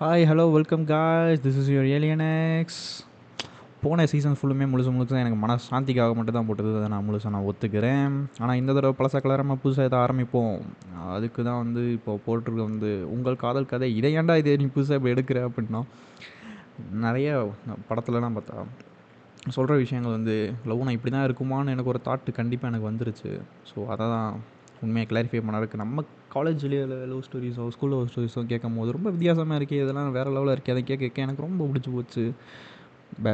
Hi hello welcome guys this is your alienex போன season ஃபுல்லுமே முழுசு முழுசு தான் எனக்கு மன சாந்திக்காக மட்டும் தான் போட்டது. அதை நான் முழுசாக நான் ஒத்துக்கிறேன். ஆனால் இந்த தடவை பழச கலரமாக புதுசாக இதை ஆரம்பிப்போம். அதுக்கு தான் வந்து இப்போ போட்டிருக்க வந்து உங்கள் காதல் கதை. இதை ஏன்டா இதே நீ புதுசாக இப்போ எடுக்கிற அப்படின்னா நிறைய படத்துலலாம் பார்த்தா சொல்கிற விஷயங்கள் வந்து லவ் நான் இப்படி தான் இருக்குமான்னு எனக்கு ஒரு தாட்டு கண்டிப்பாக எனக்கு வந்துருச்சு. ஸோ அதை தான் உண்மையாக கிளாரிஃபை பண்ணறதுக்கு நம்ம காலேஜ்லேயே லவ் ஸ்டோரிஸோ ஸ்கூல் லவ் ஸ்டோரிஸோ கேட்கும் போது ரொம்ப வித்தியாசமாக இருக்கே இதெல்லாம் வேறு லெவலில் இருக்கே அதை கேட்க கேட்க எனக்கு ரொம்ப பிடிச்சி போச்சு.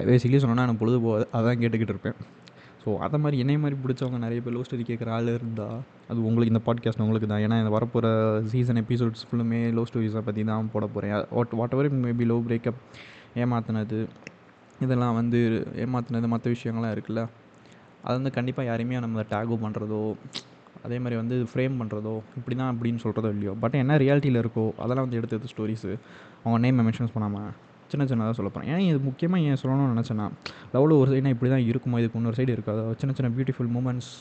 பேசிக்லி சொன்னால் எனக்கு பொழுது போகாது அதான் கேட்டுக்கிட்டு இருப்பேன். ஸோ அதை மாதிரி என்னை மாதிரி பிடிச்சவங்க நிறைய பேர் லவ் ஸ்டோரி கேட்குற ஆள் இருந்தால் அது உங்களுக்கு இந்த பாட்காஸ்ட் உங்களுக்கு தான். ஏன்னா இந்த வரப்போகிற சீசன் எபிசோட்ஸ் ஃபுல்லுமே லவ் ஸ்டோரிஸை பற்றி தான் போட போகிறேன் what whatever maybe love breakup ஏமாத்தினது இதெல்லாம் வந்து ஏமாத்தினது மற்ற விஷயங்கள்லாம் இருக்குல்ல அது வந்து கண்டிப்பாக யாரையுமே நம்ம டேகோ பண்ணுறதோ அதே மாதிரி வந்து ஃப்ரேம் பண்ணுறதோ இப்படி தான் அப்படின்னு சொல்கிறதோ இல்லையோ. பட் என்ன ரியாலிட்டியில் இருக்கோ அதெல்லாம் வந்து எடுத்து எடுத்து ஸ்டோரிஸு அவங்க நேம் மென்ஷன்ஸ் பண்ணாமல் சின்ன சின்னதாக சொல்ல போகிறேன் ஏன் இது முக்கியமாக ஏன் சொல்லணும்னு நினச்சேன்னா லவ்வில் ஒரு சைடுனா இப்படி தான் இருக்குமா? இதுக்கு இன்னொரு சைடு இருக்காதா? சின்ன சின்ன பியூட்டிஃபுல் மூமெண்ட்ஸ்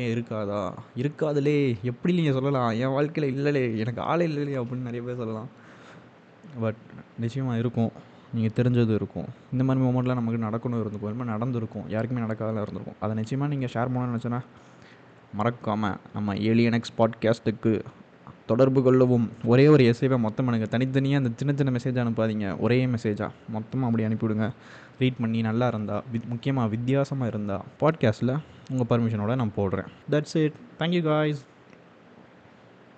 ஏன் இருக்காதா? இருக்காதுலே. எப்படி நீங்கள் சொல்லலாம். என் வாழ்க்கையில் இல்லைலே. எனக்கு ஆளே இல்லையே அப்படின்னு நிறைய பேர் சொல்லலாம். பட் நிச்சயமாக இருக்கும். நீங்கள் தெரிஞ்சது இருக்கும். இந்த மாதிரி மூமெண்ட்லாம் நமக்கு நடக்கணும் இருந்திருக்கும். இந்த மாதிரி நடந்திருக்கும். யாருக்குமே நடக்காதெல்லாம் இருந்திருக்கும். அதை நிச்சயமாக நீங்கள் ஷேர் பண்ணணும்னு நினச்சேன்னா மறக்காமல் நம்ம ஏலியனக்ஸ் பாட்காஸ்ட்டுக்கு தொடர்பு கொள்ளவும். ஒரே ஒரு எஸ்ஏவை மொத்தம் எனக்கு தனித்தனியாக அந்த சின்ன சின்ன மெசேஜ் அனுப்பாதீங்க. ஒரே மெசேஜாக மொத்தமாக அப்படி அனுப்பிவிடுங்க. ரீட் பண்ணி நல்லா இருந்தால் வித் முக்கியமாக வித்தியாசமாக இருந்தால் பாட்காஸ்ட்டில் உங்கள் பர்மிஷனோட நான் போடுறேன். That's it thank you guys